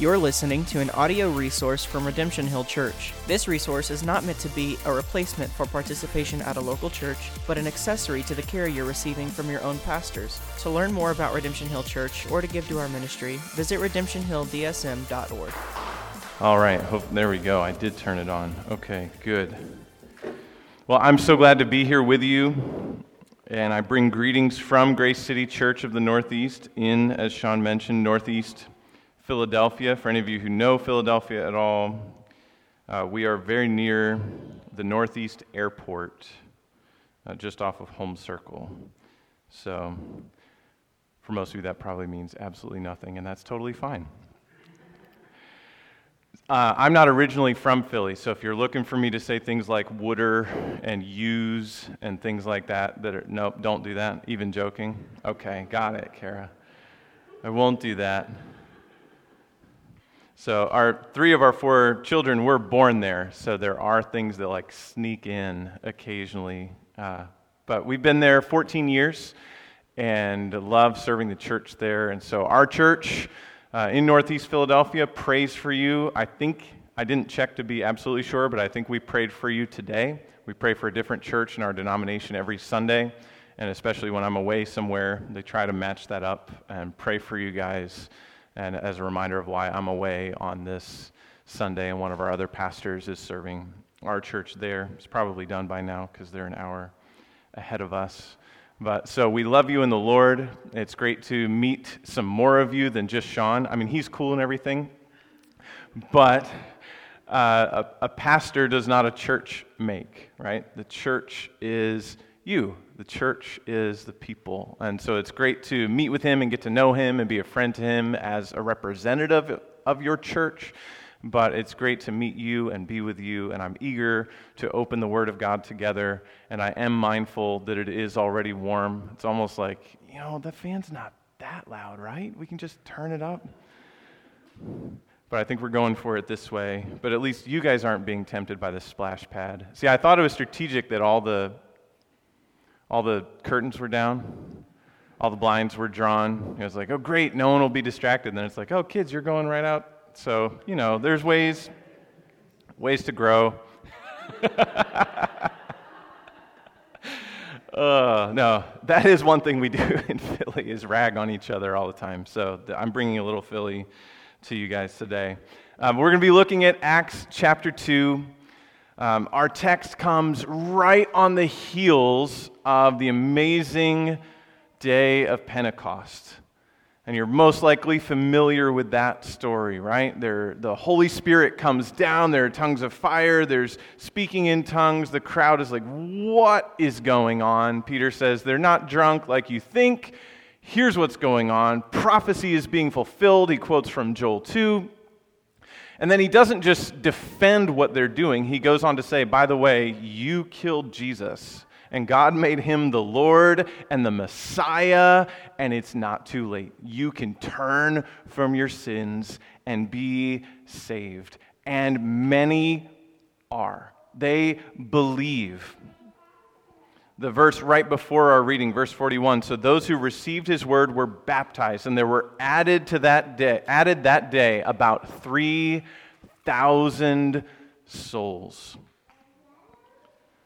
You're listening to an audio resource from Redemption Hill Church. This resource is not meant to be a replacement for participation at a local church, but an accessory to the care you're receiving from your own pastors. To learn more about Redemption Hill Church or to give to our ministry, visit redemptionhilldsm.org. All right, hope, there we go. I did turn it on. Okay, good. Well, I'm so glad to be here with you. And I bring greetings from Grace City Church of the Northeast in, as Sean mentioned, Northeast Philadelphia. For any of you who know Philadelphia at all, uh, we are very near the Northeast Airport, uh, just off of Holme Circle. So, for most of you, that probably means absolutely nothing, and that's totally fine. Uh, I'm not originally from Philly, so if you're looking for me to say things like wooder and use and things like that, that are, nope, don't do that. Even joking. Okay, got it, Kara. I won't do that. So our three of our four children were born there, so there are things that like sneak in occasionally. Uh, but we've been there 14 years and love serving the church there. And so our church uh, in Northeast Philadelphia prays for you. I think I didn't check to be absolutely sure, but I think we prayed for you today. We pray for a different church in our denomination every Sunday, and especially when I'm away somewhere, they try to match that up and pray for you guys and as a reminder of why I'm away on this Sunday, and one of our other pastors is serving our church there. It's probably done by now because they're an hour ahead of us. But so we love you in the Lord. It's great to meet some more of you than just Sean. I mean, he's cool and everything, but uh, a, a pastor does not a church make, right? The church is you. The church is the people. And so it's great to meet with him and get to know him and be a friend to him as a representative of your church. But it's great to meet you and be with you. And I'm eager to open the Word of God together. And I am mindful that it is already warm. It's almost like, you know, the fan's not that loud, right? We can just turn it up. But I think we're going for it this way. But at least you guys aren't being tempted by the splash pad. See, I thought it was strategic that all the all the curtains were down, all the blinds were drawn. It was like, oh, great, no one will be distracted. And then it's like, oh, kids, you're going right out. So, you know, there's ways, ways to grow. uh, no, that is one thing we do in Philly is rag on each other all the time. So I'm bringing a little Philly to you guys today. Um, we're going to be looking at Acts chapter 2. Um, our text comes right on the heels of the amazing day of Pentecost. And you're most likely familiar with that story, right? There, the Holy Spirit comes down, there are tongues of fire, there's speaking in tongues. The crowd is like, What is going on? Peter says, They're not drunk like you think. Here's what's going on. Prophecy is being fulfilled. He quotes from Joel 2. And then he doesn't just defend what they're doing, he goes on to say, by the way, you killed Jesus, and God made him the Lord and the Messiah, and it's not too late. You can turn from your sins and be saved. And many are. They believe the verse right before our reading, verse 41. So those who received his word were baptized, and there were added to that day, added that day about 3,000 souls.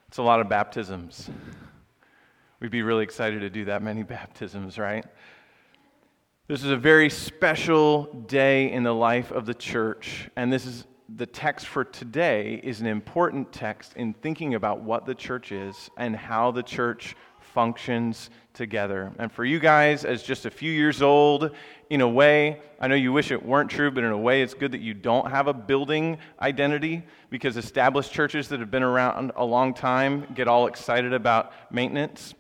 It's a lot of baptisms. We'd be really excited to do that many baptisms, right? This is a very special day in the life of the church, and this is the text for today is an important text in thinking about what the church is and how the church functions together. And for you guys, as just a few years old, in a way, I know you wish it weren't true, but in a way, it's good that you don't have a building identity because established churches that have been around a long time get all excited about maintenance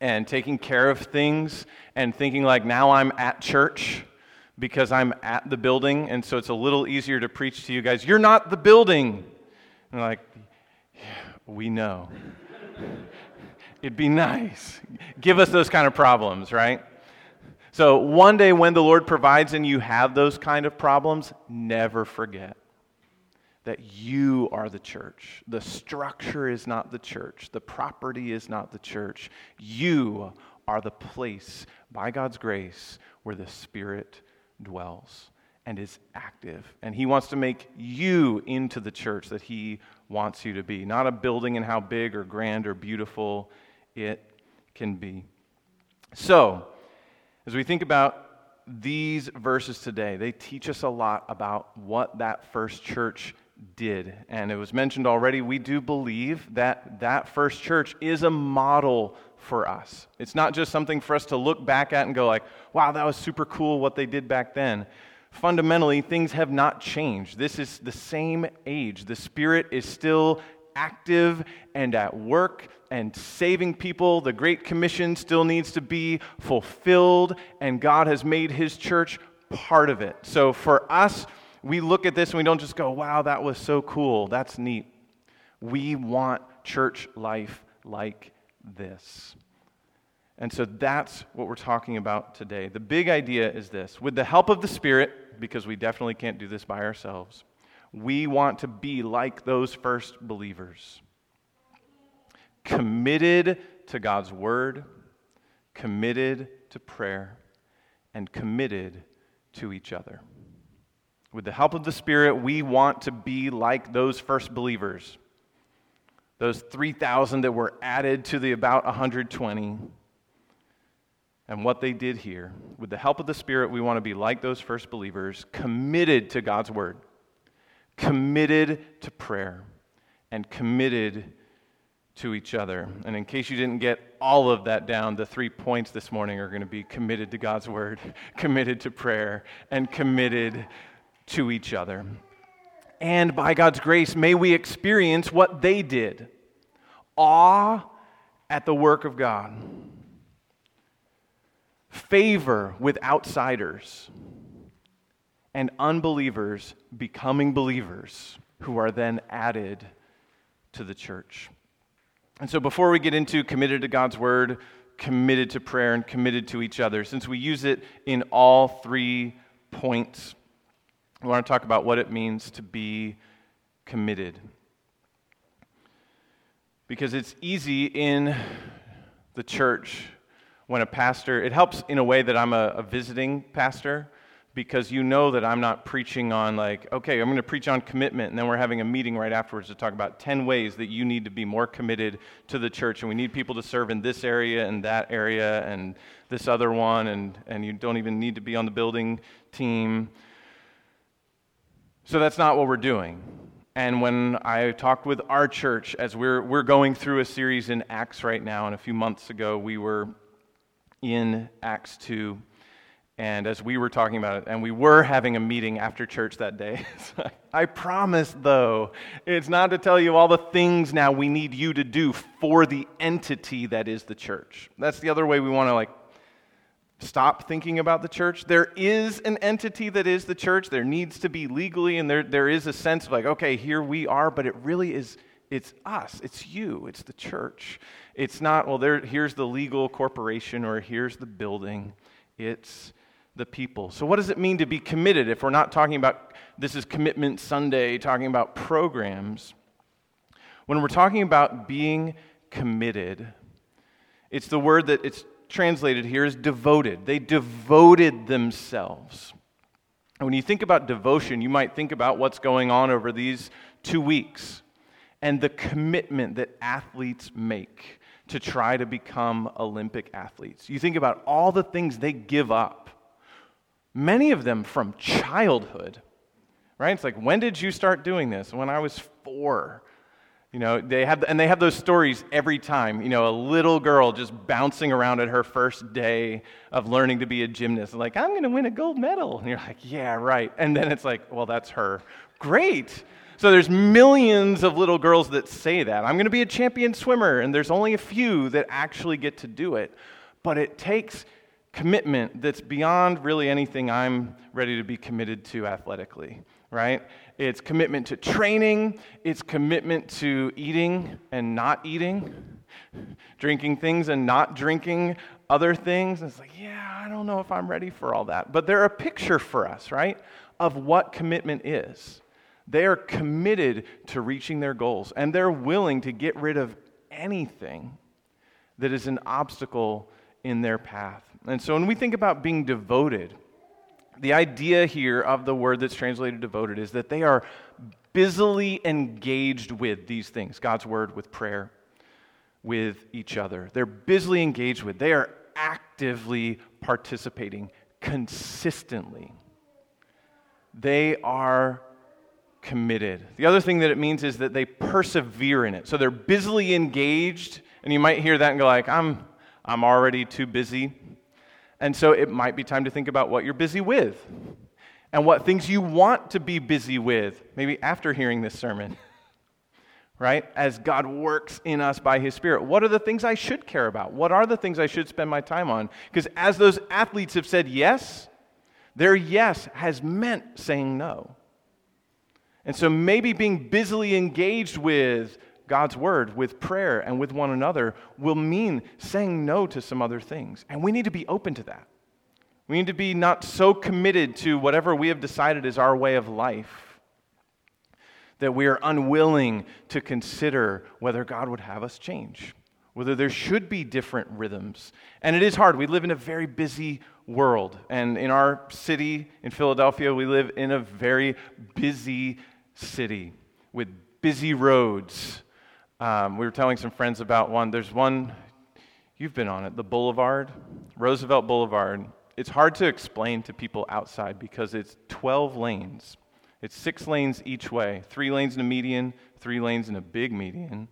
and taking care of things and thinking like, now I'm at church because I'm at the building, and so it's a little easier to preach to you guys. You're not the building. And like, yeah, we know. It'd be nice. Give us those kind of problems, right? So one day when the Lord provides and you have those kind of problems, never forget that you are the church. The structure is not the church, the property is not the church. You are the place, by God's grace, where the Spirit dwells. and is active. And He wants to make you into the church that He wants you to be, not a building and how big or grand or beautiful it can be. So, as we think about these verses today, they teach us a lot about what that first church did. And it was mentioned already, we do believe that that first church is a model for us. It's not just something for us to look back at and go like, wow, that was super cool what they did back then. Fundamentally, things have not changed. This is the same age. The Spirit is still active and at work and saving people. The Great Commission still needs to be fulfilled, and God has made His church part of it. So for us, we look at this and we don't just go, wow, that was so cool. That's neat. We want church life like this. And so that's what we're talking about today. The big idea is this with the help of the Spirit, because we definitely can't do this by ourselves, we want to be like those first believers committed to God's word, committed to prayer, and committed to each other. With the help of the Spirit, we want to be like those first believers, those 3,000 that were added to the about 120, and what they did here. With the help of the Spirit, we want to be like those first believers, committed to God's word, committed to prayer, and committed to each other. And in case you didn't get all of that down, the three points this morning are going to be committed to God's word, committed to prayer, and committed to each other. And by God's grace, may we experience what they did awe at the work of God, favor with outsiders, and unbelievers becoming believers who are then added to the church. And so, before we get into committed to God's word, committed to prayer, and committed to each other, since we use it in all three points, I want to talk about what it means to be committed. Because it's easy in the church when a pastor, it helps in a way that I'm a, a visiting pastor because you know that I'm not preaching on, like, okay, I'm going to preach on commitment, and then we're having a meeting right afterwards to talk about 10 ways that you need to be more committed to the church. And we need people to serve in this area and that area and this other one, and, and you don't even need to be on the building team. So that's not what we're doing. And when I talked with our church, as we're, we're going through a series in Acts right now, and a few months ago we were in Acts 2. And as we were talking about it, and we were having a meeting after church that day, I promise, though, it's not to tell you all the things now we need you to do for the entity that is the church. That's the other way we want to like stop thinking about the church. There is an entity that is the church. There needs to be legally, and there, there is a sense of like, okay, here we are, but it really is, it's us, it's you, it's the church. It's not, well, there, here's the legal corporation or here's the building. It's the people. So, what does it mean to be committed if we're not talking about this is Commitment Sunday, talking about programs? When we're talking about being committed, it's the word that it's translated here is devoted. They devoted themselves. And when you think about devotion, you might think about what's going on over these two weeks and the commitment that athletes make to try to become Olympic athletes. You think about all the things they give up many of them from childhood, right? It's like, when did you start doing this? When I was four. You know, they have, and they have those stories every time. You know, a little girl just bouncing around at her first day of learning to be a gymnast, like, I'm going to win a gold medal. And you're like, yeah, right. And then it's like, well, that's her. Great. So there's millions of little girls that say that. I'm going to be a champion swimmer, and there's only a few that actually get to do it. But it takes commitment that's beyond really anything I'm ready to be committed to athletically, right? It's commitment to training, it's commitment to eating and not eating, drinking things and not drinking other things. And it's like, yeah, I don't know if I'm ready for all that. But they're a picture for us, right, of what commitment is. They are committed to reaching their goals, and they're willing to get rid of anything that is an obstacle in their path. And so when we think about being devoted, The idea here of the word that's translated devoted is that they are busily engaged with these things God's word, with prayer, with each other. They're busily engaged with, they are actively participating consistently. They are committed. The other thing that it means is that they persevere in it. So they're busily engaged, and you might hear that and go like, "I'm I'm already too busy." And so it might be time to think about what you're busy with and what things you want to be busy with, maybe after hearing this sermon. right? As God works in us by His Spirit. What are the things I should care about? What are the things I should spend my time on? Because as those athletes have said yes, their yes has meant saying no. And so maybe being busily engaged with God's word, with prayer, and with one another will mean saying no to some other things. And we need to be open to that. We need to be not so committed to whatever we have decided is our way of life that we are unwilling to consider whether God would have us change, whether there should be different rhythms. And it is hard. We live in a very busy world. And in our city, in Philadelphia, we live in a very busy city with busy roads. Um, we were telling some friends about one. There's one, you've been on it, the Boulevard, Roosevelt Boulevard. It's hard to explain to people outside because it's 12 lanes. It's six lanes each way three lanes in a median, three lanes in a big median,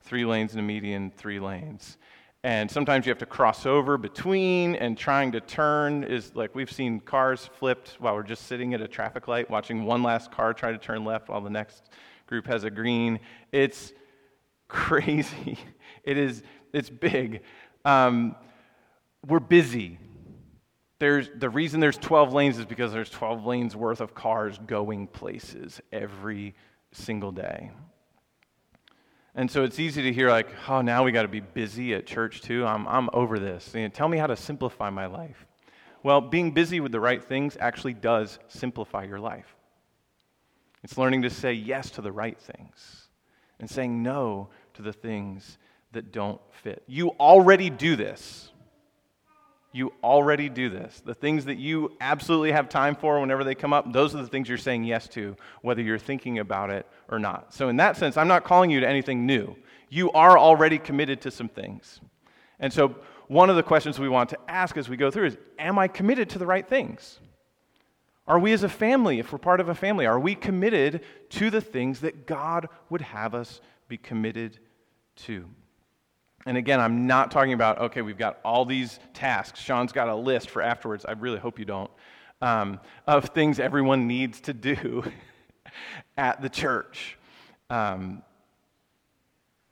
three lanes in a median, three lanes. And sometimes you have to cross over between, and trying to turn is like we've seen cars flipped while we're just sitting at a traffic light watching one last car try to turn left while the next group has a green. It's crazy. It is, it's big. Um, we're busy. There's, the reason there's 12 lanes is because there's 12 lanes worth of cars going places every single day. And so it's easy to hear, like, oh, now we got to be busy at church too. I'm, I'm over this. You know, tell me how to simplify my life. Well, being busy with the right things actually does simplify your life. It's learning to say yes to the right things and saying no to the things that don't fit. You already do this. You already do this. The things that you absolutely have time for whenever they come up, those are the things you're saying yes to, whether you're thinking about it or not. So, in that sense, I'm not calling you to anything new. You are already committed to some things. And so, one of the questions we want to ask as we go through is Am I committed to the right things? Are we as a family, if we're part of a family, are we committed to the things that God would have us be committed to? And again, I'm not talking about, okay, we've got all these tasks. Sean's got a list for afterwards. I really hope you don't. Um, of things everyone needs to do at the church. Um,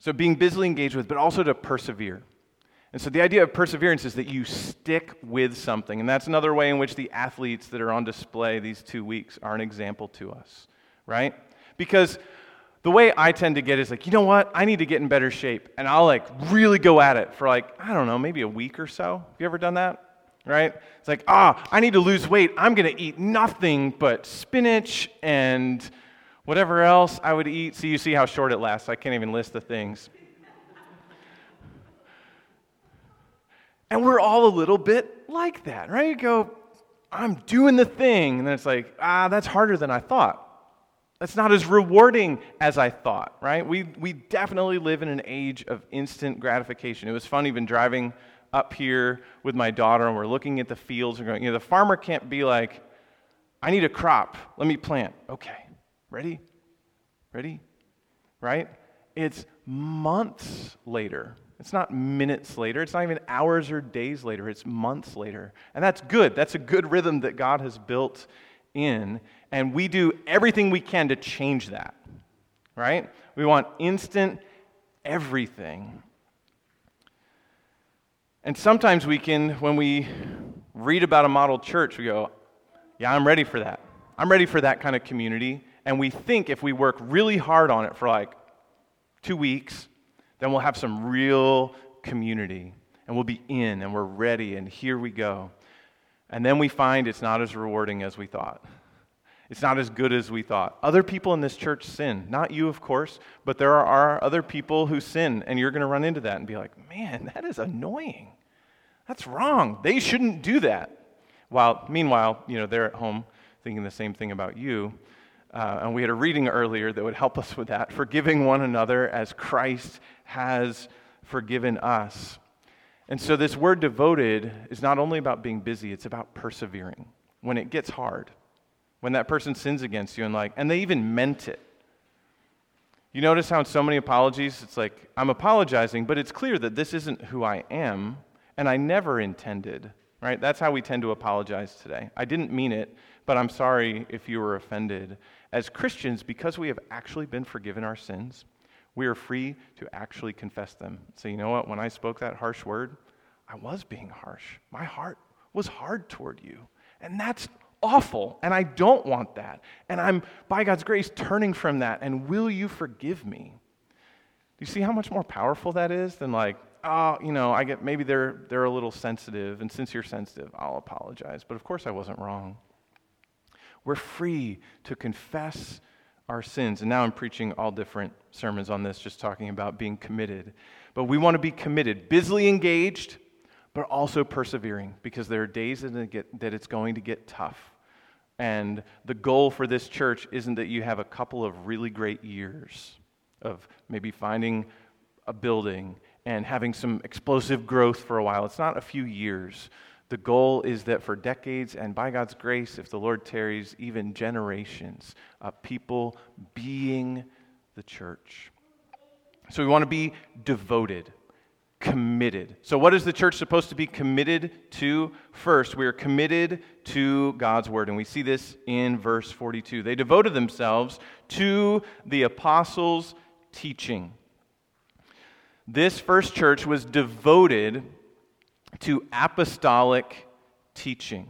so being busily engaged with, but also to persevere. And so the idea of perseverance is that you stick with something. And that's another way in which the athletes that are on display these two weeks are an example to us, right? Because the way I tend to get is like, you know what? I need to get in better shape. And I'll like really go at it for like, I don't know, maybe a week or so. Have you ever done that? Right? It's like, ah, I need to lose weight. I'm going to eat nothing but spinach and whatever else I would eat. So you see how short it lasts. I can't even list the things. And we're all a little bit like that, right? You go, I'm doing the thing. And then it's like, ah, that's harder than I thought. That's not as rewarding as I thought, right? We, we definitely live in an age of instant gratification. It was fun even driving up here with my daughter and we're looking at the fields and going, you know, the farmer can't be like, I need a crop. Let me plant. Okay. Ready? Ready? Right? It's months later. It's not minutes later. It's not even hours or days later. It's months later. And that's good. That's a good rhythm that God has built in and we do everything we can to change that, right? We want instant everything. And sometimes we can, when we read about a model church, we go, yeah, I'm ready for that. I'm ready for that kind of community. And we think if we work really hard on it for like two weeks, then we'll have some real community and we'll be in and we're ready and here we go. And then we find it's not as rewarding as we thought. It's not as good as we thought. Other people in this church sin. Not you, of course, but there are other people who sin, and you're going to run into that and be like, man, that is annoying. That's wrong. They shouldn't do that. While, meanwhile, you know, they're at home thinking the same thing about you. Uh, and we had a reading earlier that would help us with that forgiving one another as Christ has forgiven us. And so, this word devoted is not only about being busy, it's about persevering when it gets hard, when that person sins against you, and like, and they even meant it. You notice how in so many apologies, it's like, I'm apologizing, but it's clear that this isn't who I am, and I never intended, right? That's how we tend to apologize today. I didn't mean it, but I'm sorry if you were offended. As Christians, because we have actually been forgiven our sins, we are free to actually confess them. So, you know what? When I spoke that harsh word, I was being harsh. My heart was hard toward you. And that's awful. And I don't want that. And I'm, by God's grace, turning from that. And will you forgive me? Do you see how much more powerful that is than like, oh, you know, I get maybe they're, they're a little sensitive. And since you're sensitive, I'll apologize. But of course, I wasn't wrong. We're free to confess our sins. And now I'm preaching all different sermons on this, just talking about being committed. But we want to be committed, busily engaged, but also persevering, because there are days that, it's going to get tough. And the goal for this church isn't that you have a couple of really great years of maybe finding a building and having some explosive growth for a while. It's not a few years. The goal is that for decades, and by God's grace, if the Lord tarries, even generations people being the church. So we want to be devoted, committed. So, what is the church supposed to be committed to? First, we are committed to God's word, and we see this in verse 42. They devoted themselves to the apostles' teaching. This first church was devoted to apostolic teaching.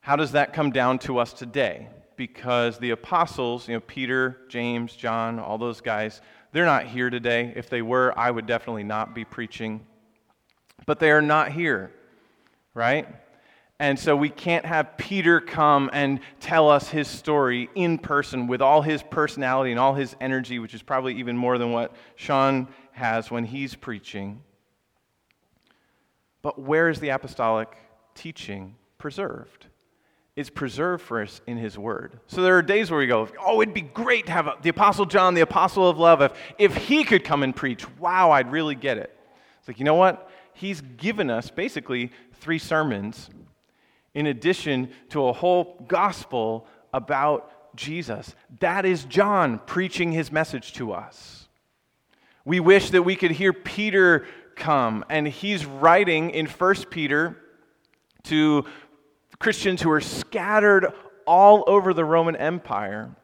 How does that come down to us today? Because the apostles, you know, Peter, James, John, all those guys, they're not here today. If they were, I would definitely not be preaching. But they are not here, right? And so we can't have Peter come and tell us his story in person with all his personality and all his energy, which is probably even more than what Sean has when he's preaching. But where is the apostolic teaching preserved? It's preserved for us in His Word. So there are days where we go, oh, it'd be great to have the Apostle John, the Apostle of Love. If, if he could come and preach, wow, I'd really get it. It's like, you know what? He's given us basically three sermons in addition to a whole gospel about Jesus. That is John preaching his message to us. We wish that we could hear Peter come. And he's writing in 1 Peter to Christians who are scattered all over the Roman Empire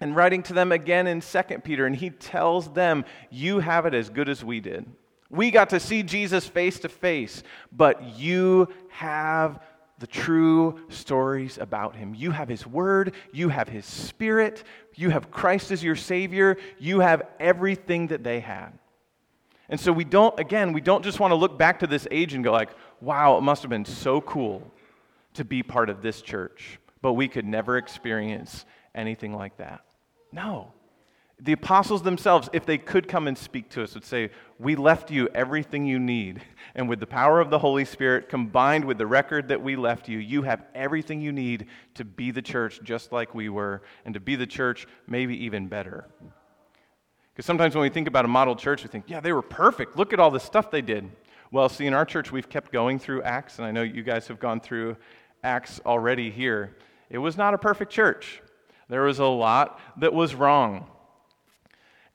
and writing to them again in 2 Peter. And he tells them, You have it as good as we did. We got to see Jesus face to face, but you have the true stories about him. You have his word, you have his spirit, you have Christ as your Savior, you have everything that they had. And so we don't, again, we don't just want to look back to this age and go like, wow, it must have been so cool to be part of this church. But we could never experience anything like that. No. The apostles themselves, if they could come and speak to us, would say, We left you everything you need. And with the power of the Holy Spirit combined with the record that we left you, you have everything you need to be the church just like we were, and to be the church maybe even better. Because sometimes when we think about a model church, we think, yeah, they were perfect. Look at all the stuff they did. Well, see, in our church, we've kept going through Acts, and I know you guys have gone through Acts already here. It was not a perfect church, there was a lot that was wrong.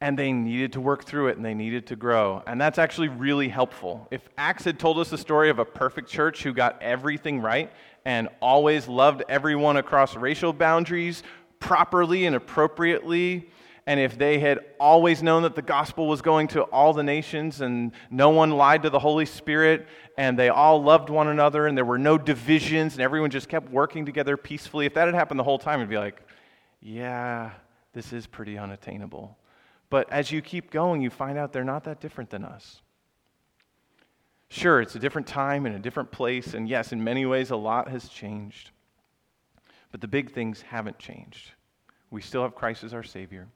And they needed to work through it and they needed to grow. And that's actually really helpful. If Acts had told us the story of a perfect church who got everything right and always loved everyone across racial boundaries properly and appropriately, and if they had always known that the gospel was going to all the nations and no one lied to the Holy Spirit and they all loved one another and there were no divisions and everyone just kept working together peacefully, if that had happened the whole time, it'd be like, yeah, this is pretty unattainable. But as you keep going, you find out they're not that different than us. Sure, it's a different time and a different place, and yes, in many ways, a lot has changed. But the big things haven't changed. We still have Christ as our Savior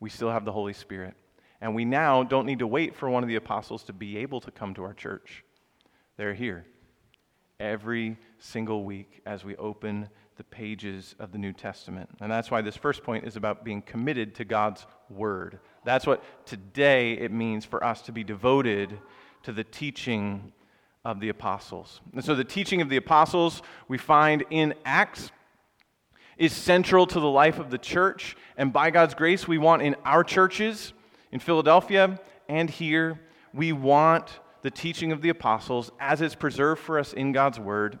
we still have the Holy Spirit. And we now don't need to wait for one of the apostles to be able to come to our church. They're here. every single week as we open the pages of the New Testament. And that's why this first point is about being committed to God's Word. That's what today it means for us to be devoted to the teaching of the apostles. And so the teaching of the apostles we find in Acts is central to the life of the church. And by God's grace, we want in our churches, in Philadelphia and here, we want the teaching of the apostles, as it's preserved for us in God's word,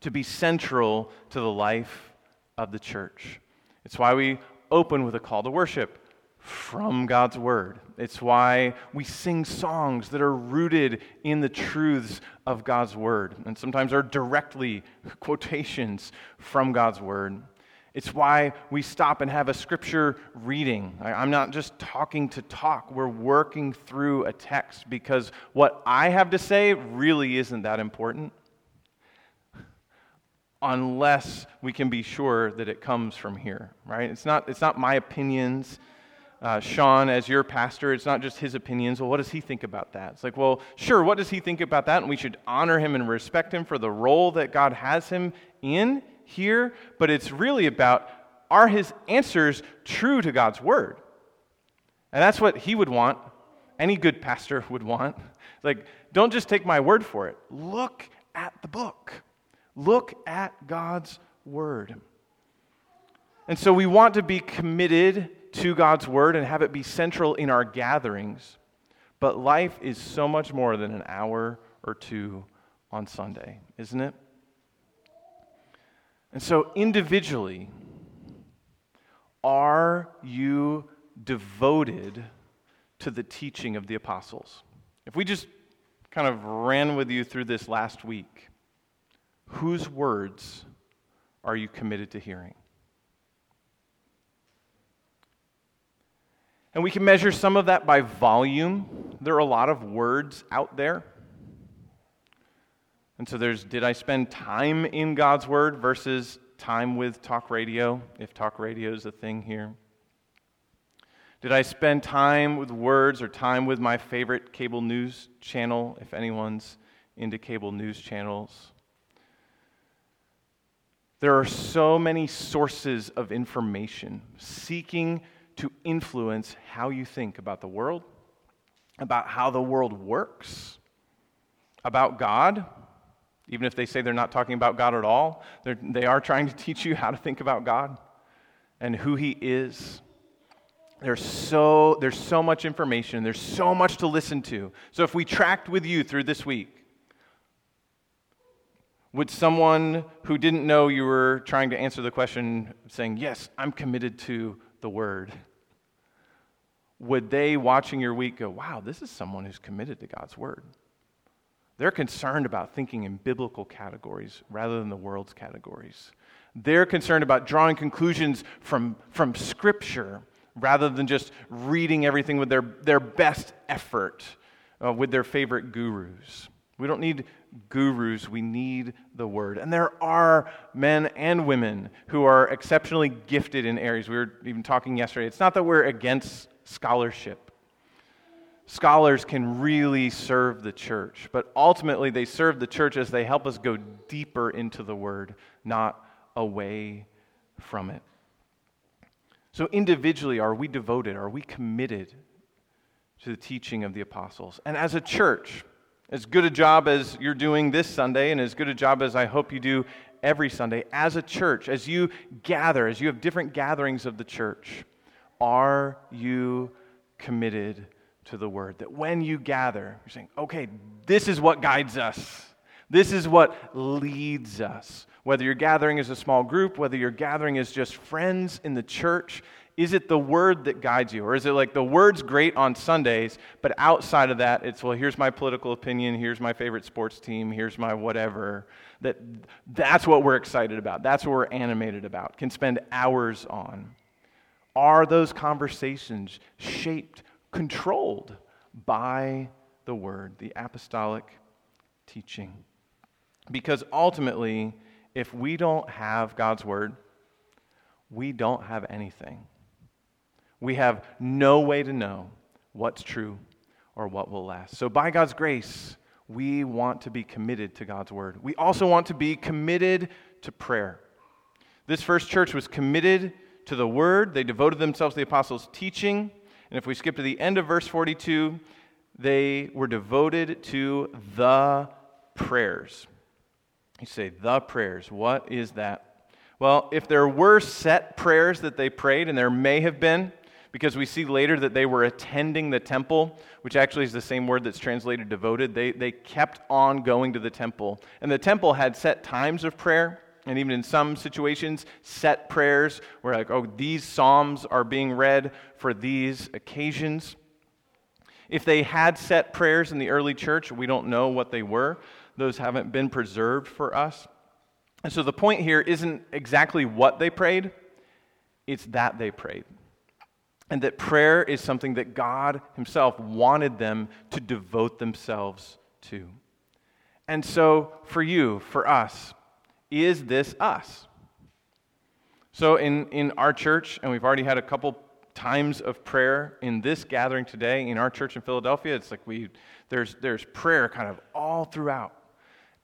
to be central to the life of the church. It's why we open with a call to worship from God's Word. It's why we sing songs that are rooted in the truths of God's Word and sometimes are directly quotations from God's Word. It's why we stop and have a scripture reading. I'm not just talking to talk, we're working through a text because what I have to say really isn't that important unless we can be sure that it comes from here, right? It's not, it's not my opinions. Uh, Sean, as your pastor, it's not just his opinions. Well, what does he think about that? It's like, well, sure, what does he think about that? And we should honor him and respect him for the role that God has him in here. But it's really about are his answers true to God's word? And that's what he would want, any good pastor would want. Like, don't just take my word for it, look at the book. Look at God's Word. And so we want to be committed to God's Word and have it be central in our gatherings. But life is so much more than an hour or two on Sunday, isn't it? And so, individually, are you devoted to the teaching of the apostles? If we just kind of ran with you through this last week, Whose words are you committed to hearing? And we can measure some of that by volume. There are a lot of words out there. And so there's did I spend time in God's Word versus time with talk radio, if talk radio is a thing here? Did I spend time with words or time with my favorite cable news channel, if anyone's into cable news channels? There are so many sources of information seeking to influence how you think about the world, about how the world works, about God. Even if they say they're not talking about God at all, they are trying to teach you how to think about God and who He is. There's so, there's so much information, there's so much to listen to. So, if we tracked with you through this week, would someone who didn't know you were trying to answer the question saying, Yes, I'm committed to the word, would they, watching your week, go, Wow, this is someone who's committed to God's word? They're concerned about thinking in biblical categories rather than the world's categories. They're concerned about drawing conclusions from, from Scripture rather than just reading everything with their, their best effort, uh, with their favorite gurus. We don't need gurus, we need the word. And there are men and women who are exceptionally gifted in areas. We were even talking yesterday. It's not that we're against scholarship. Scholars can really serve the church, but ultimately they serve the church as they help us go deeper into the word, not away from it. So, individually, are we devoted? Are we committed to the teaching of the apostles? And as a church, as good a job as you're doing this Sunday, and as good a job as I hope you do every Sunday, as a church, as you gather, as you have different gatherings of the church, are you committed to the word? That when you gather, you're saying, okay, this is what guides us, this is what leads us. Whether you're gathering as a small group, whether you're gathering as just friends in the church, is it the word that guides you? Or is it like the word's great on Sundays, but outside of that, it's, well, here's my political opinion, here's my favorite sports team, here's my whatever. That, that's what we're excited about. That's what we're animated about, can spend hours on. Are those conversations shaped, controlled by the word, the apostolic teaching? Because ultimately, if we don't have God's word, we don't have anything we have no way to know what's true or what will last. So, by God's grace, we want to be committed to God's word. We also want to be committed to prayer. This first church was committed to the word, they devoted themselves to the apostles' teaching. And if we skip to the end of verse 42, they were devoted to the prayers. You say, the prayers. What is that? Well, if there were set prayers that they prayed, and there may have been, because we see later that they were attending the temple, which actually is the same word that's translated devoted. They, they kept on going to the temple. And the temple had set times of prayer, and even in some situations, set prayers where, like, oh, these Psalms are being read for these occasions. If they had set prayers in the early church, we don't know what they were. Those haven't been preserved for us. And so the point here isn't exactly what they prayed, it's that they prayed and that prayer is something that God Himself wanted them to devote themselves to. And so, for you, for us, is this us? So, in, in our church, and we've already had a couple times of prayer in this gathering today, in our church in Philadelphia, it's like we, there's, there's prayer kind of all throughout,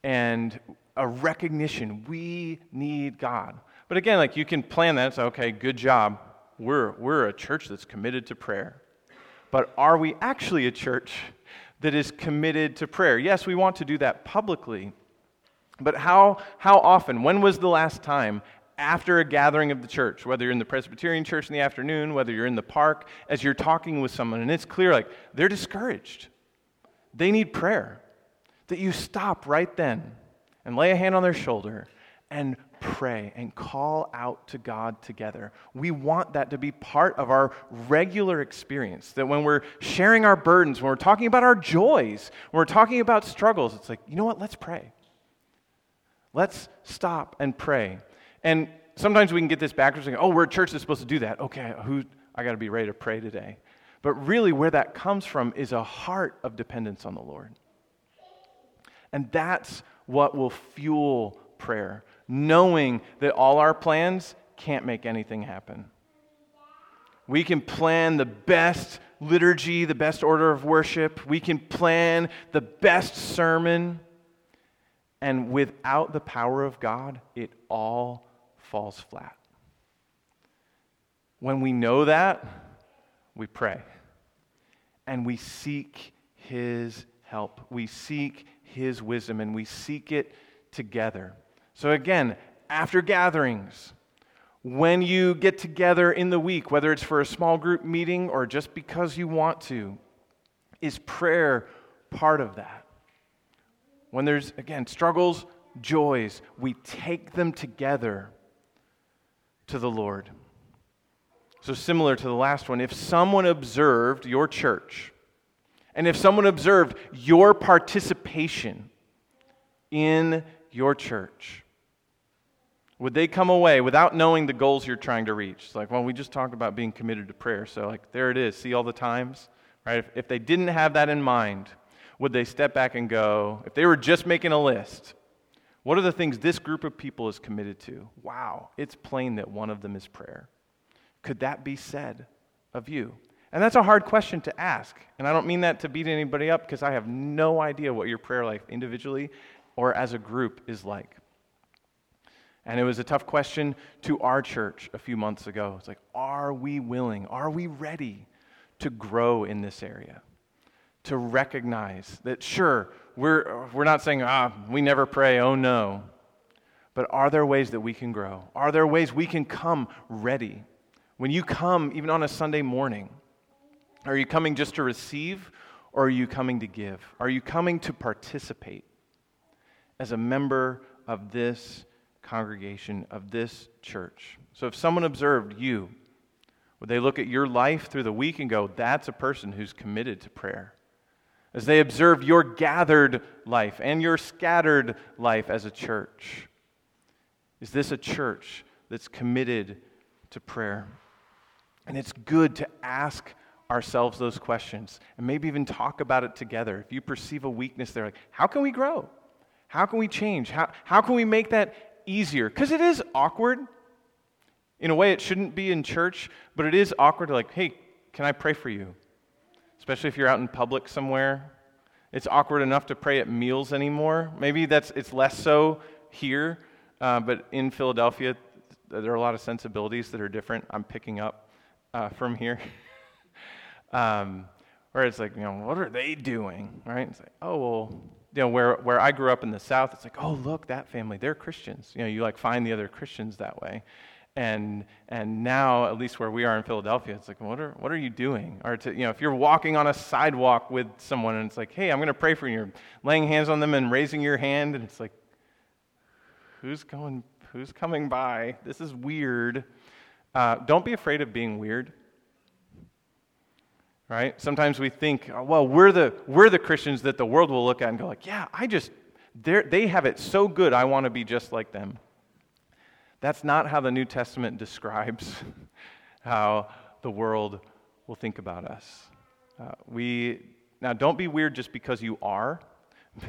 and a recognition we need God. But again, like you can plan that, it's okay, good job we're, we're a church that's committed to prayer. But are we actually a church that is committed to prayer? Yes, we want to do that publicly. But how, how often? When was the last time after a gathering of the church, whether you're in the Presbyterian church in the afternoon, whether you're in the park, as you're talking with someone, and it's clear like they're discouraged, they need prayer, that you stop right then and lay a hand on their shoulder and pray and call out to God together. We want that to be part of our regular experience. That when we're sharing our burdens, when we're talking about our joys, when we're talking about struggles, it's like, you know what? Let's pray. Let's stop and pray. And sometimes we can get this backwards and go, oh, we're a church that's supposed to do that. Okay, who, I got to be ready to pray today. But really, where that comes from is a heart of dependence on the Lord. And that's what will fuel prayer knowing that all our plans can't make anything happen. We can plan the best liturgy, the best order of worship. We can plan the best sermon. And without the power of God, it all falls flat. When we know that, we pray. And we seek His help. We seek His wisdom, and we seek it together. So, again, after gatherings, when you get together in the week, whether it's for a small group meeting or just because you want to, is prayer part of that? When there's, again, struggles, joys, we take them together to the Lord. So, similar to the last one, if someone observed your church, and if someone observed your participation in your church, would they come away without knowing the goals you're trying to reach? It's like, well, we just talked about being committed to prayer. So, like, there it is. See all the times? Right? If, if they didn't have that in mind, would they step back and go, if they were just making a list, what are the things this group of people is committed to? Wow, it's plain that one of them is prayer. Could that be said of you? And that's a hard question to ask. And I don't mean that to beat anybody up because I have no idea what your prayer life individually or as a group is like. And it was a tough question to our church a few months ago. It's like, are we willing? Are we ready to grow in this area? To recognize that, sure, we're, we're not saying, ah, we never pray, oh no. But are there ways that we can grow? Are there ways we can come ready? When you come, even on a Sunday morning, are you coming just to receive or are you coming to give? Are you coming to participate as a member of this congregation of this church. So if someone observed you, would they look at your life through the week and go, that's a person who's committed to prayer? As they observe your gathered life and your scattered life as a church, is this a church that's committed to prayer? And it's good to ask ourselves those questions and maybe even talk about it together. If you perceive a weakness there, like, how can we grow? How can we change? How, how can we make that easier because it is awkward. In a way, it shouldn't be in church, but it is awkward to, like, hey, can I pray for you? Especially if you're out in public somewhere. it's awkward enough to pray at meals anymore. Maybe that's it's less so here, uh, but in Philadelphia, there are a lot of sensibilities that are different. I'm picking up uh, from here. um, where it's like, you know, what are they doing, right? It's like, oh well, you know, where where I grew up in the South, it's like, oh look, that family, they're Christians. You know, you like find the other Christians that way. And, and now, at least where we are in Philadelphia, it's like, what are, what are you doing? Or, to, you know, if you're walking on a sidewalk with someone and it's like, hey, I'm going to pray for you, you're laying hands on them and raising your hand, and it's like, who's going, who's coming by? This is weird. Uh, don't be afraid of being weird. Right? Sometimes we think, oh, well, we're the, we're the Christians that the world will look at and go like, yeah, I just, they have it so good, I want to be just like them. That's not how the New Testament describes how the world will think about us. Uh, we now don't be weird just because you are,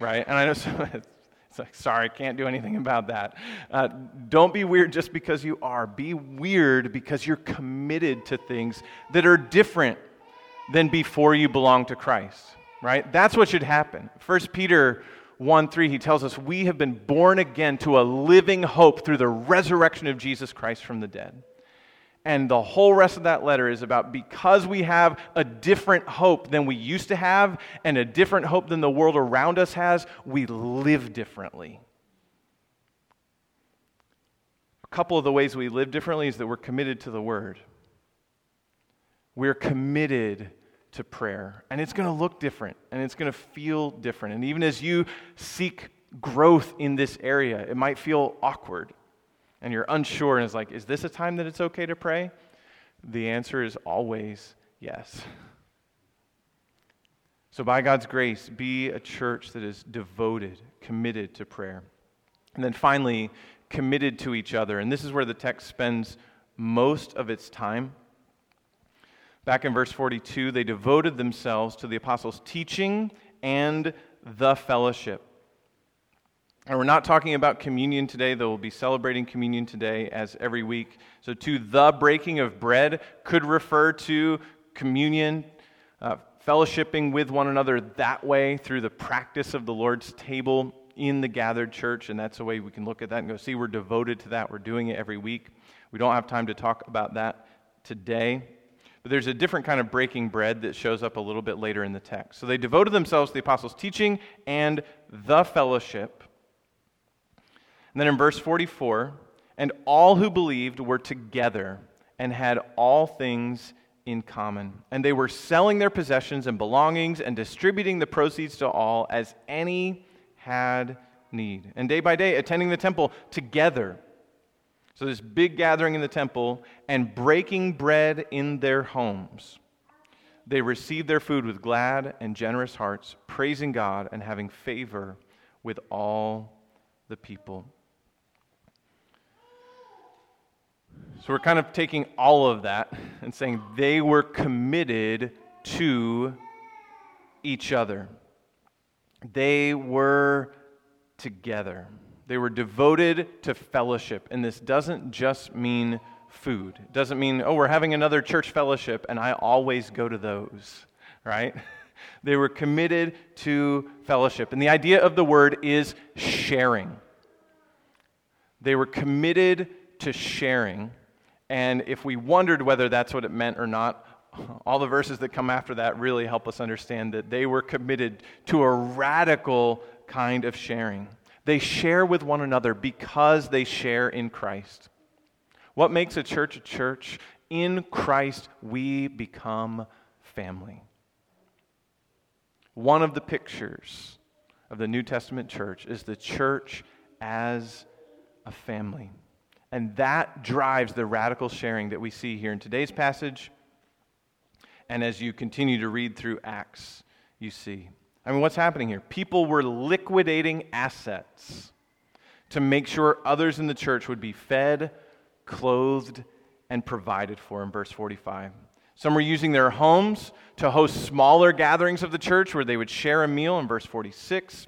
right? And I know some, it's like, sorry, I can't do anything about that. Uh, don't be weird just because you are. Be weird because you're committed to things that are different than before you belong to Christ, right? That's what should happen. First Peter 1 3, he tells us, We have been born again to a living hope through the resurrection of Jesus Christ from the dead. And the whole rest of that letter is about because we have a different hope than we used to have and a different hope than the world around us has, we live differently. A couple of the ways we live differently is that we're committed to the Word. We're committed to prayer. And it's going to look different and it's going to feel different. And even as you seek growth in this area, it might feel awkward and you're unsure and it's like, is this a time that it's okay to pray? The answer is always yes. So, by God's grace, be a church that is devoted, committed to prayer. And then finally, committed to each other. And this is where the text spends most of its time. Back in verse 42, they devoted themselves to the apostles' teaching and the fellowship. And we're not talking about communion today, though we'll be celebrating communion today as every week. So, to the breaking of bread could refer to communion, uh, fellowshipping with one another that way through the practice of the Lord's table in the gathered church. And that's a way we can look at that and go, see, we're devoted to that. We're doing it every week. We don't have time to talk about that today. But there's a different kind of breaking bread that shows up a little bit later in the text. So they devoted themselves to the apostles' teaching and the fellowship. And then in verse 44, and all who believed were together and had all things in common. And they were selling their possessions and belongings and distributing the proceeds to all as any had need. And day by day, attending the temple together so, this big gathering in the temple and breaking bread in their homes. They received their food with glad and generous hearts, praising God and having favor with all the people. So, we're kind of taking all of that and saying they were committed to each other. They were together. They were devoted to fellowship. And this doesn't just mean food. It doesn't mean, oh, we're having another church fellowship and I always go to those, right? They were committed to fellowship. And the idea of the word is sharing. They were committed to sharing. And if we wondered whether that's what it meant or not, all the verses that come after that really help us understand that they were committed to a radical kind of sharing. They share with one another because they share in Christ. What makes a church a church? In Christ, we become family. One of the pictures of the New Testament church is the church as a family. And that drives the radical sharing that we see here in today's passage. And as you continue to read through Acts, you see. I mean, what's happening here? People were liquidating assets to make sure others in the church would be fed, clothed, and provided for in verse 45. Some were using their homes to host smaller gatherings of the church where they would share a meal in verse 46.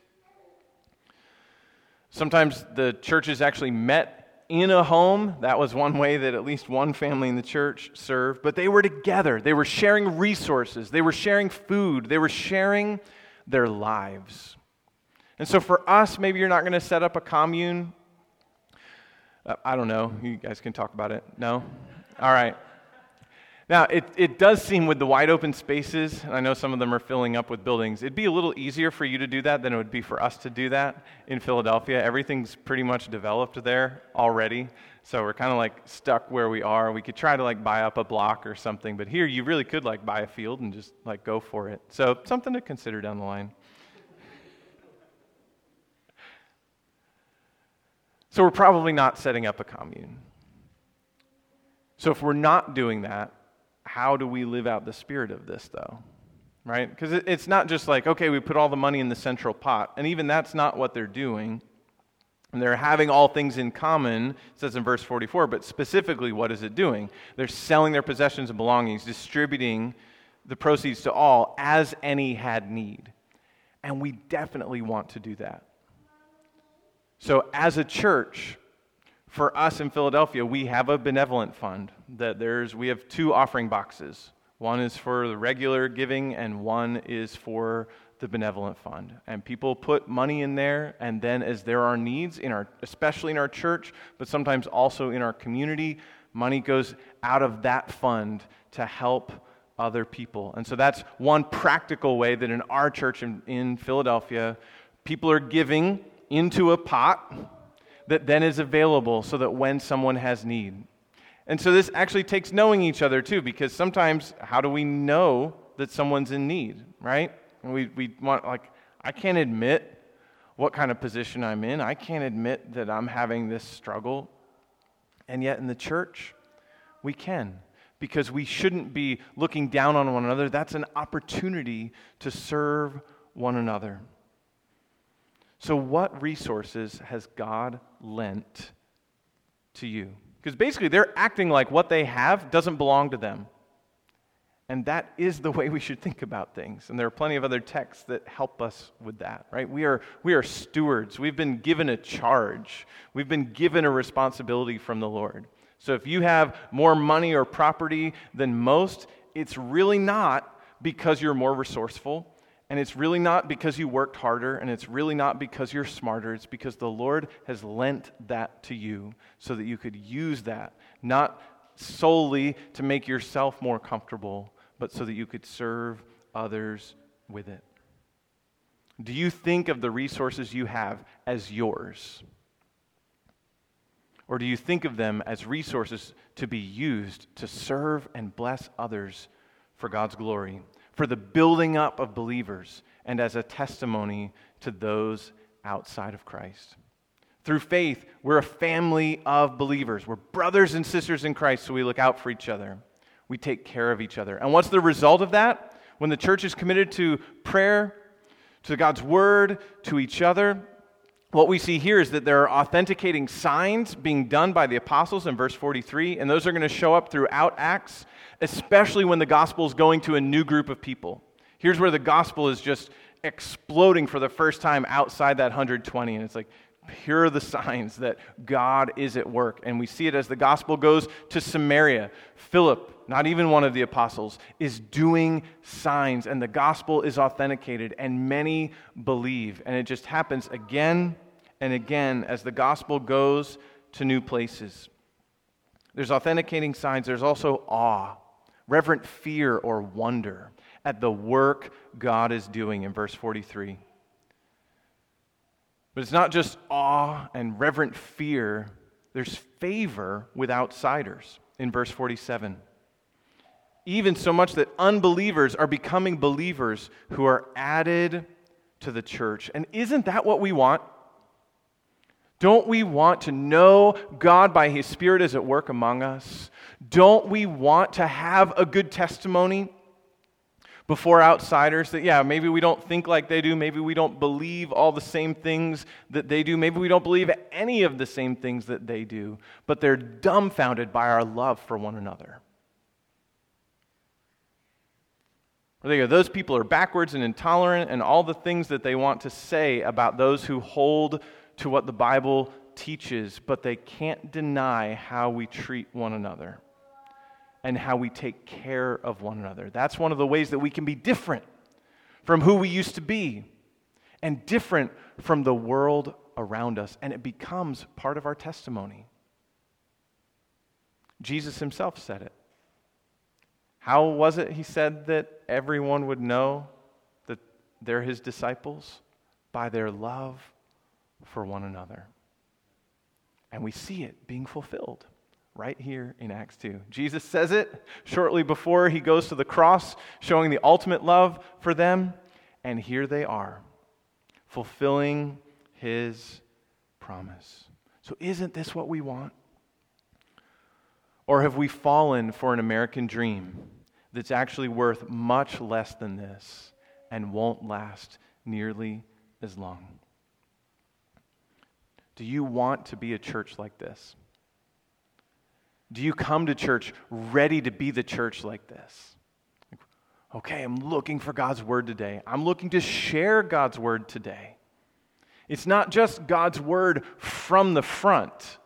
Sometimes the churches actually met in a home. That was one way that at least one family in the church served. But they were together. They were sharing resources. They were sharing food. They were sharing their lives. And so for us, maybe you're not going to set up a commune. Uh, I don't know. You guys can talk about it. No? All right. Now, it, it does seem with the wide open spaces, and I know some of them are filling up with buildings, it'd be a little easier for you to do that than it would be for us to do that in Philadelphia. Everything's pretty much developed there already, so we're kind of like stuck where we are. We could try to like buy up a block or something, but here you really could like buy a field and just like go for it. So, something to consider down the line. So, we're probably not setting up a commune. So, if we're not doing that, how do we live out the spirit of this, though? Right? Because it's not just like, okay, we put all the money in the central pot. And even that's not what they're doing. And they're having all things in common, says in verse 44, but specifically, what is it doing? They're selling their possessions and belongings, distributing the proceeds to all as any had need. And we definitely want to do that. So, as a church, for us in Philadelphia, we have a benevolent fund that there's we have two offering boxes. One is for the regular giving and one is for the benevolent fund. And people put money in there and then as there are needs in our especially in our church, but sometimes also in our community, money goes out of that fund to help other people. And so that's one practical way that in our church in, in Philadelphia, people are giving into a pot that then is available so that when someone has need. And so this actually takes knowing each other too, because sometimes how do we know that someone's in need, right? And we, we want, like, I can't admit what kind of position I'm in. I can't admit that I'm having this struggle. And yet in the church, we can because we shouldn't be looking down on one another. That's an opportunity to serve one another. So, what resources has God lent to you? Because basically, they're acting like what they have doesn't belong to them. And that is the way we should think about things. And there are plenty of other texts that help us with that, right? We are, we are stewards. We've been given a charge, we've been given a responsibility from the Lord. So if you have more money or property than most, it's really not because you're more resourceful and it's really not because you worked harder, and it's really not because you're smarter. It's because the Lord has lent that to you so that you could use that, not solely to make yourself more comfortable, but so that you could serve others with it. Do you think of the resources you have as yours? Or do you think of them as resources to be used to serve and bless others for God's glory? For the building up of believers and as a testimony to those outside of Christ. Through faith, we're a family of believers. We're brothers and sisters in Christ, so we look out for each other. We take care of each other. And what's the result of that? When the church is committed to prayer, to God's word, to each other, what we see here is that there are authenticating signs being done by the apostles in verse 43, and those are going to show up throughout Acts especially when the gospel is going to a new group of people. Here's where the gospel is just exploding for the first time outside that 120. And it's like, here are the signs that God is at work. And we see it as the gospel goes to Samaria. Philip, not even one of the apostles, is doing signs, and the gospel is authenticated, and many believe. And it just happens again and again as the gospel goes to new places. There's authenticating signs, there's also awe reverent fear or wonder at the work God is doing in verse 43. But it's not just awe and reverent fear, there's favor with outsiders in verse 47. Even so much that unbelievers are becoming believers who are added to the church. And isn't that what we want? Don't we want to know God by His Spirit is at work among us? Don't we want to have a good testimony before outsiders that, yeah, maybe we don't think like they do, maybe we don't believe all the same things that they do, maybe we don't believe any of the same things that they do, but they're dumbfounded by our love for one another. Or they go, those people are backwards and intolerant, and all the things that they want to say about those who hold to what the Bible teaches, but they can't deny how we treat one another and how we take care of one another. That's one of the ways that we can be different from who we used to be and different from the world around us, and it becomes part of our testimony. Jesus himself said it. How was it he said that everyone would know that they're his disciples? By their love for one another. And we see it being fulfilled right here in Acts 2. Jesus says it shortly before he goes to the cross, showing the ultimate love for them. And here they are, fulfilling his promise. So, isn't this what we want? Or have we fallen for an American dream that's actually worth much less than this and won't last nearly as long? Do you want to be a church like this? Do you come to church ready to be the church like this? Okay, I'm looking for God's word today. I'm looking to share God's word today. It's not just God's word from the front.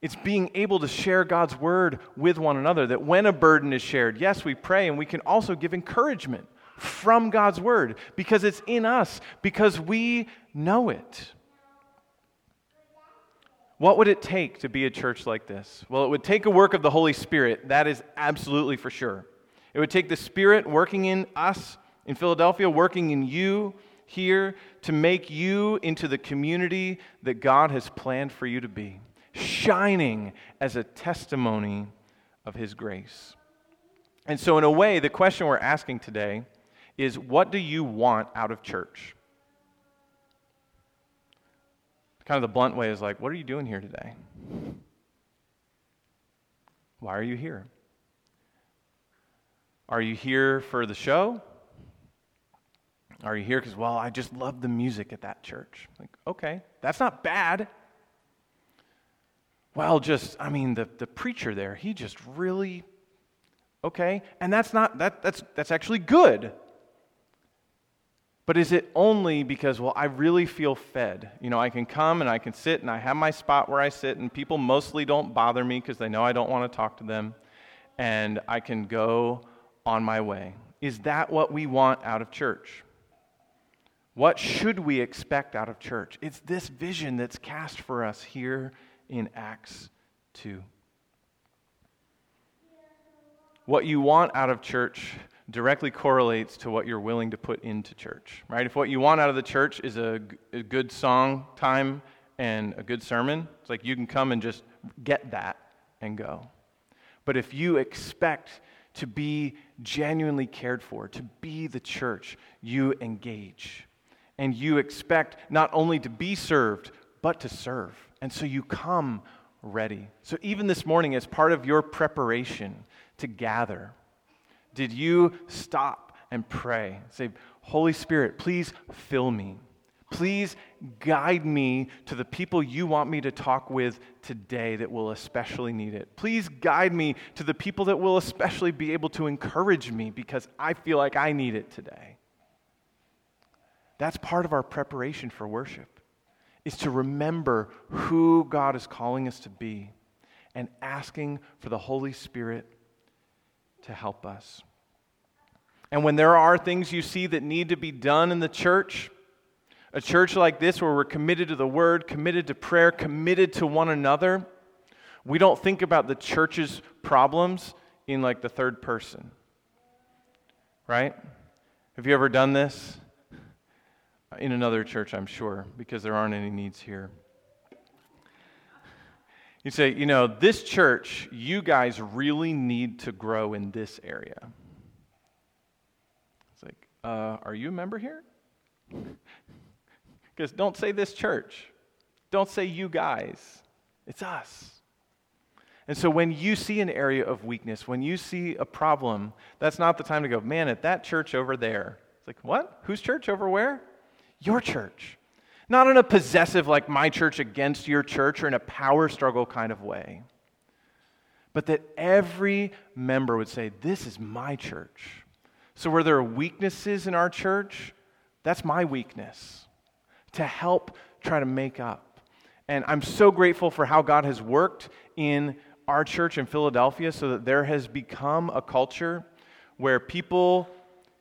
It's being able to share God's word with one another. That when a burden is shared, yes, we pray and we can also give encouragement from God's word because it's in us, because we know it. What would it take to be a church like this? Well, it would take a work of the Holy Spirit. That is absolutely for sure. It would take the Spirit working in us in Philadelphia, working in you here to make you into the community that God has planned for you to be, shining as a testimony of His grace. And so, in a way, the question we're asking today is what do you want out of church? Kind of the blunt way is like, what are you doing here today? Why are you here? Are you here for the show? Are you here because, well, I just love the music at that church? Like, okay, that's not bad. Well, just, I mean, the, the preacher there, he just really, okay, and that's not, that, that's, that's actually good. But is it only because, well, I really feel fed? You know, I can come and I can sit and I have my spot where I sit, and people mostly don't bother me because they know I don't want to talk to them, and I can go on my way. Is that what we want out of church? What should we expect out of church? It's this vision that's cast for us here in Acts 2. What you want out of church directly correlates to what you're willing to put into church, right? If what you want out of the church is a, a good song time and a good sermon, it's like you can come and just get that and go. But if you expect to be genuinely cared for, to be the church, you engage. And you expect not only to be served, but to serve. And so you come ready. So even this morning, as part of your preparation to gather, did you stop and pray? Say, Holy Spirit, please fill me. Please guide me to the people you want me to talk with today that will especially need it. Please guide me to the people that will especially be able to encourage me because I feel like I need it today. That's part of our preparation for worship is to remember who God is calling us to be and asking for the Holy Spirit to help us. And when there are things you see that need to be done in the church, a church like this where we're committed to the word, committed to prayer, committed to one another, we don't think about the church's problems in like the third person. Right? Have you ever done this? In another church, I'm sure, because there aren't any needs here. You say, you know, this church, you guys really need to grow in this area. It's like, uh, are you a member here? Because don't say this church. Don't say you guys. It's us. And so when you see an area of weakness, when you see a problem, that's not the time to go, man, at that church over there. It's like, what? Whose church over where? Your church. Not in a possessive, like my church against your church, or in a power struggle kind of way. But that every member would say, This is my church. So where there are weaknesses in our church, that's my weakness to help try to make up. And I'm so grateful for how God has worked in our church in Philadelphia so that there has become a culture where people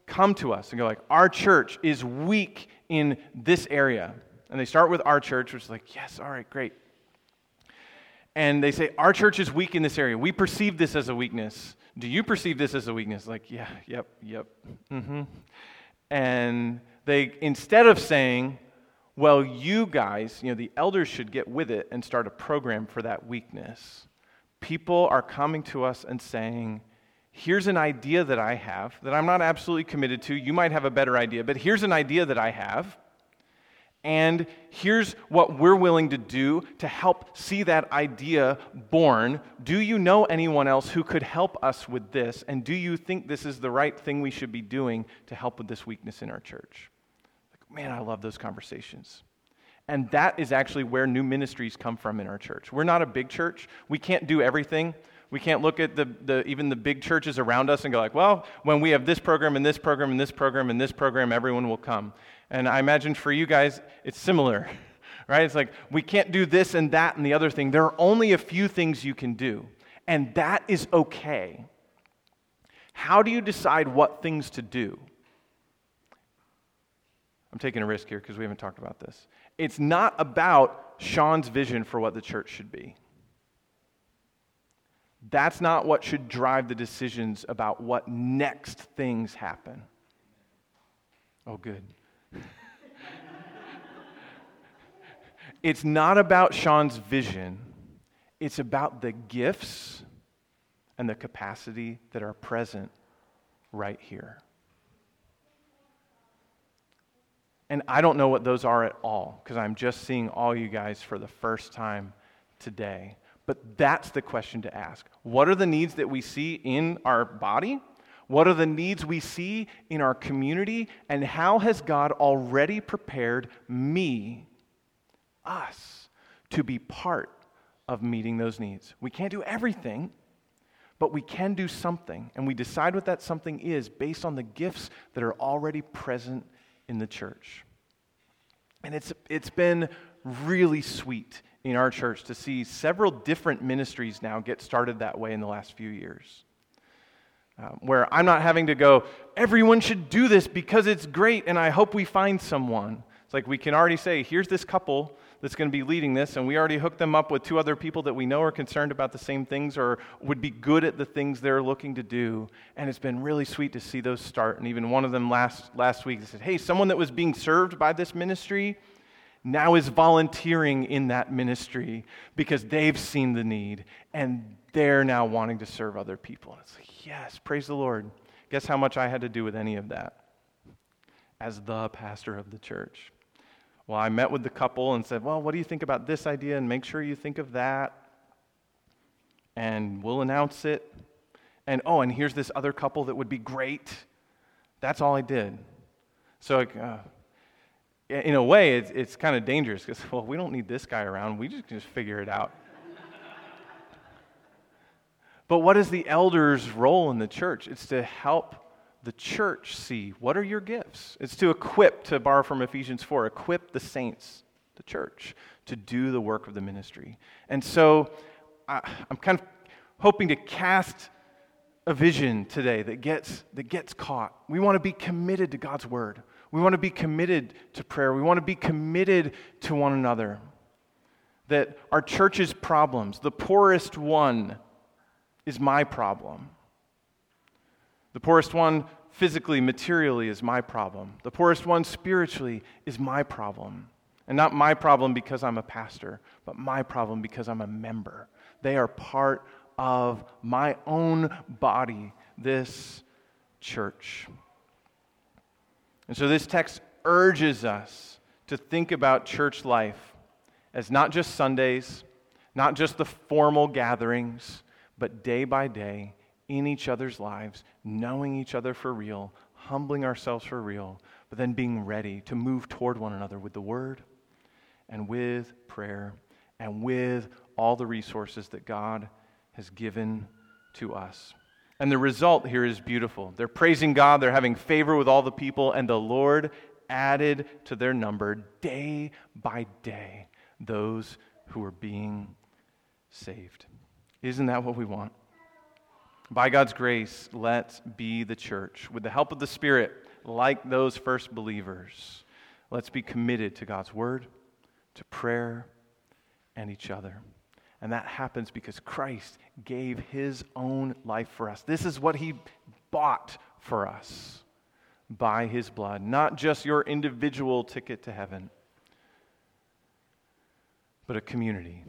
come to us and go like, our church is weak in this area. And they start with our church, which is like, yes, all right, great. And they say, our church is weak in this area. We perceive this as a weakness. Do you perceive this as a weakness? Like, yeah, yep, yep. Mm-hmm. And they, instead of saying, well, you guys, you know, the elders should get with it and start a program for that weakness. People are coming to us and saying, here's an idea that I have that I'm not absolutely committed to. You might have a better idea, but here's an idea that I have. And here's what we're willing to do to help see that idea born. Do you know anyone else who could help us with this? And do you think this is the right thing we should be doing to help with this weakness in our church? Like, man, I love those conversations. And that is actually where new ministries come from in our church. We're not a big church, we can't do everything. We can't look at the, the, even the big churches around us and go like, well, when we have this program and this program and this program and this program, everyone will come. And I imagine for you guys, it's similar, right? It's like, we can't do this and that and the other thing. There are only a few things you can do, and that is okay. How do you decide what things to do? I'm taking a risk here because we haven't talked about this. It's not about Sean's vision for what the church should be. That's not what should drive the decisions about what next things happen. Oh, good. It's not about Sean's vision, it's about the gifts and the capacity that are present right here. And I don't know what those are at all because I'm just seeing all you guys for the first time today. But that's the question to ask. What are the needs that we see in our body? What are the needs we see in our community? And how has God already prepared me, us, to be part of meeting those needs? We can't do everything, but we can do something. And we decide what that something is based on the gifts that are already present in the church. And it's, it's been really sweet in our church to see several different ministries now get started that way in the last few years. Um, where I'm not having to go, everyone should do this because it's great and I hope we find someone. It's like we can already say, here's this couple that's going to be leading this, and we already hooked them up with two other people that we know are concerned about the same things or would be good at the things they're looking to do. And it's been really sweet to see those start. And even one of them last, last week said, Hey, someone that was being served by this ministry now is volunteering in that ministry because they've seen the need and they're now wanting to serve other people. And it's like, yes, praise the Lord. Guess how much I had to do with any of that as the pastor of the church? Well, I met with the couple and said, Well, what do you think about this idea? And make sure you think of that. And we'll announce it. And oh, and here's this other couple that would be great. That's all I did. So, uh, in a way, it's, it's kind of dangerous because, well, we don't need this guy around. We just can just figure it out. but what is the elder's role in the church? It's to help the church see what are your gifts. It's to equip, to borrow from Ephesians 4, equip the saints, the church, to do the work of the ministry. And so I, I'm kind of hoping to cast a vision today that gets, that gets caught. We want to be committed to God's word. We want to be committed to prayer. We want to be committed to one another. That our church's problems, the poorest one, is my problem. The poorest one physically, materially, is my problem. The poorest one spiritually is my problem. And not my problem because I'm a pastor, but my problem because I'm a member. They are part of my own body, this church. And so this text urges us to think about church life as not just Sundays, not just the formal gatherings, but day by day in each other's lives, knowing each other for real, humbling ourselves for real, but then being ready to move toward one another with the word and with prayer and with all the resources that God has given to us. And the result here is beautiful. They're praising God, they're having favor with all the people, and the Lord added to their number day by day those who are being saved. Isn't that what we want? By God's grace, let's be the church. With the help of the Spirit, like those first believers, let's be committed to God's word, to prayer, and each other. And that happens because Christ gave his own life for us. This is what he bought for us by his blood, not just your individual ticket to heaven, but a community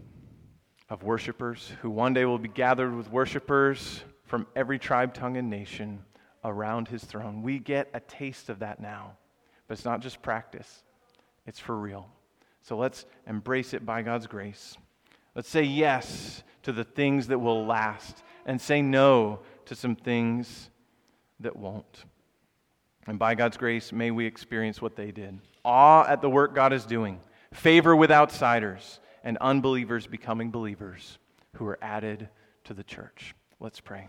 of worshipers who one day will be gathered with worshipers from every tribe, tongue, and nation around his throne. We get a taste of that now, but it's not just practice, it's for real. So let's embrace it by God's grace. Let's say yes to the things that will last and say no to some things that won't. And by God's grace, may we experience what they did awe at the work God is doing, favor with outsiders, and unbelievers becoming believers who are added to the church. Let's pray.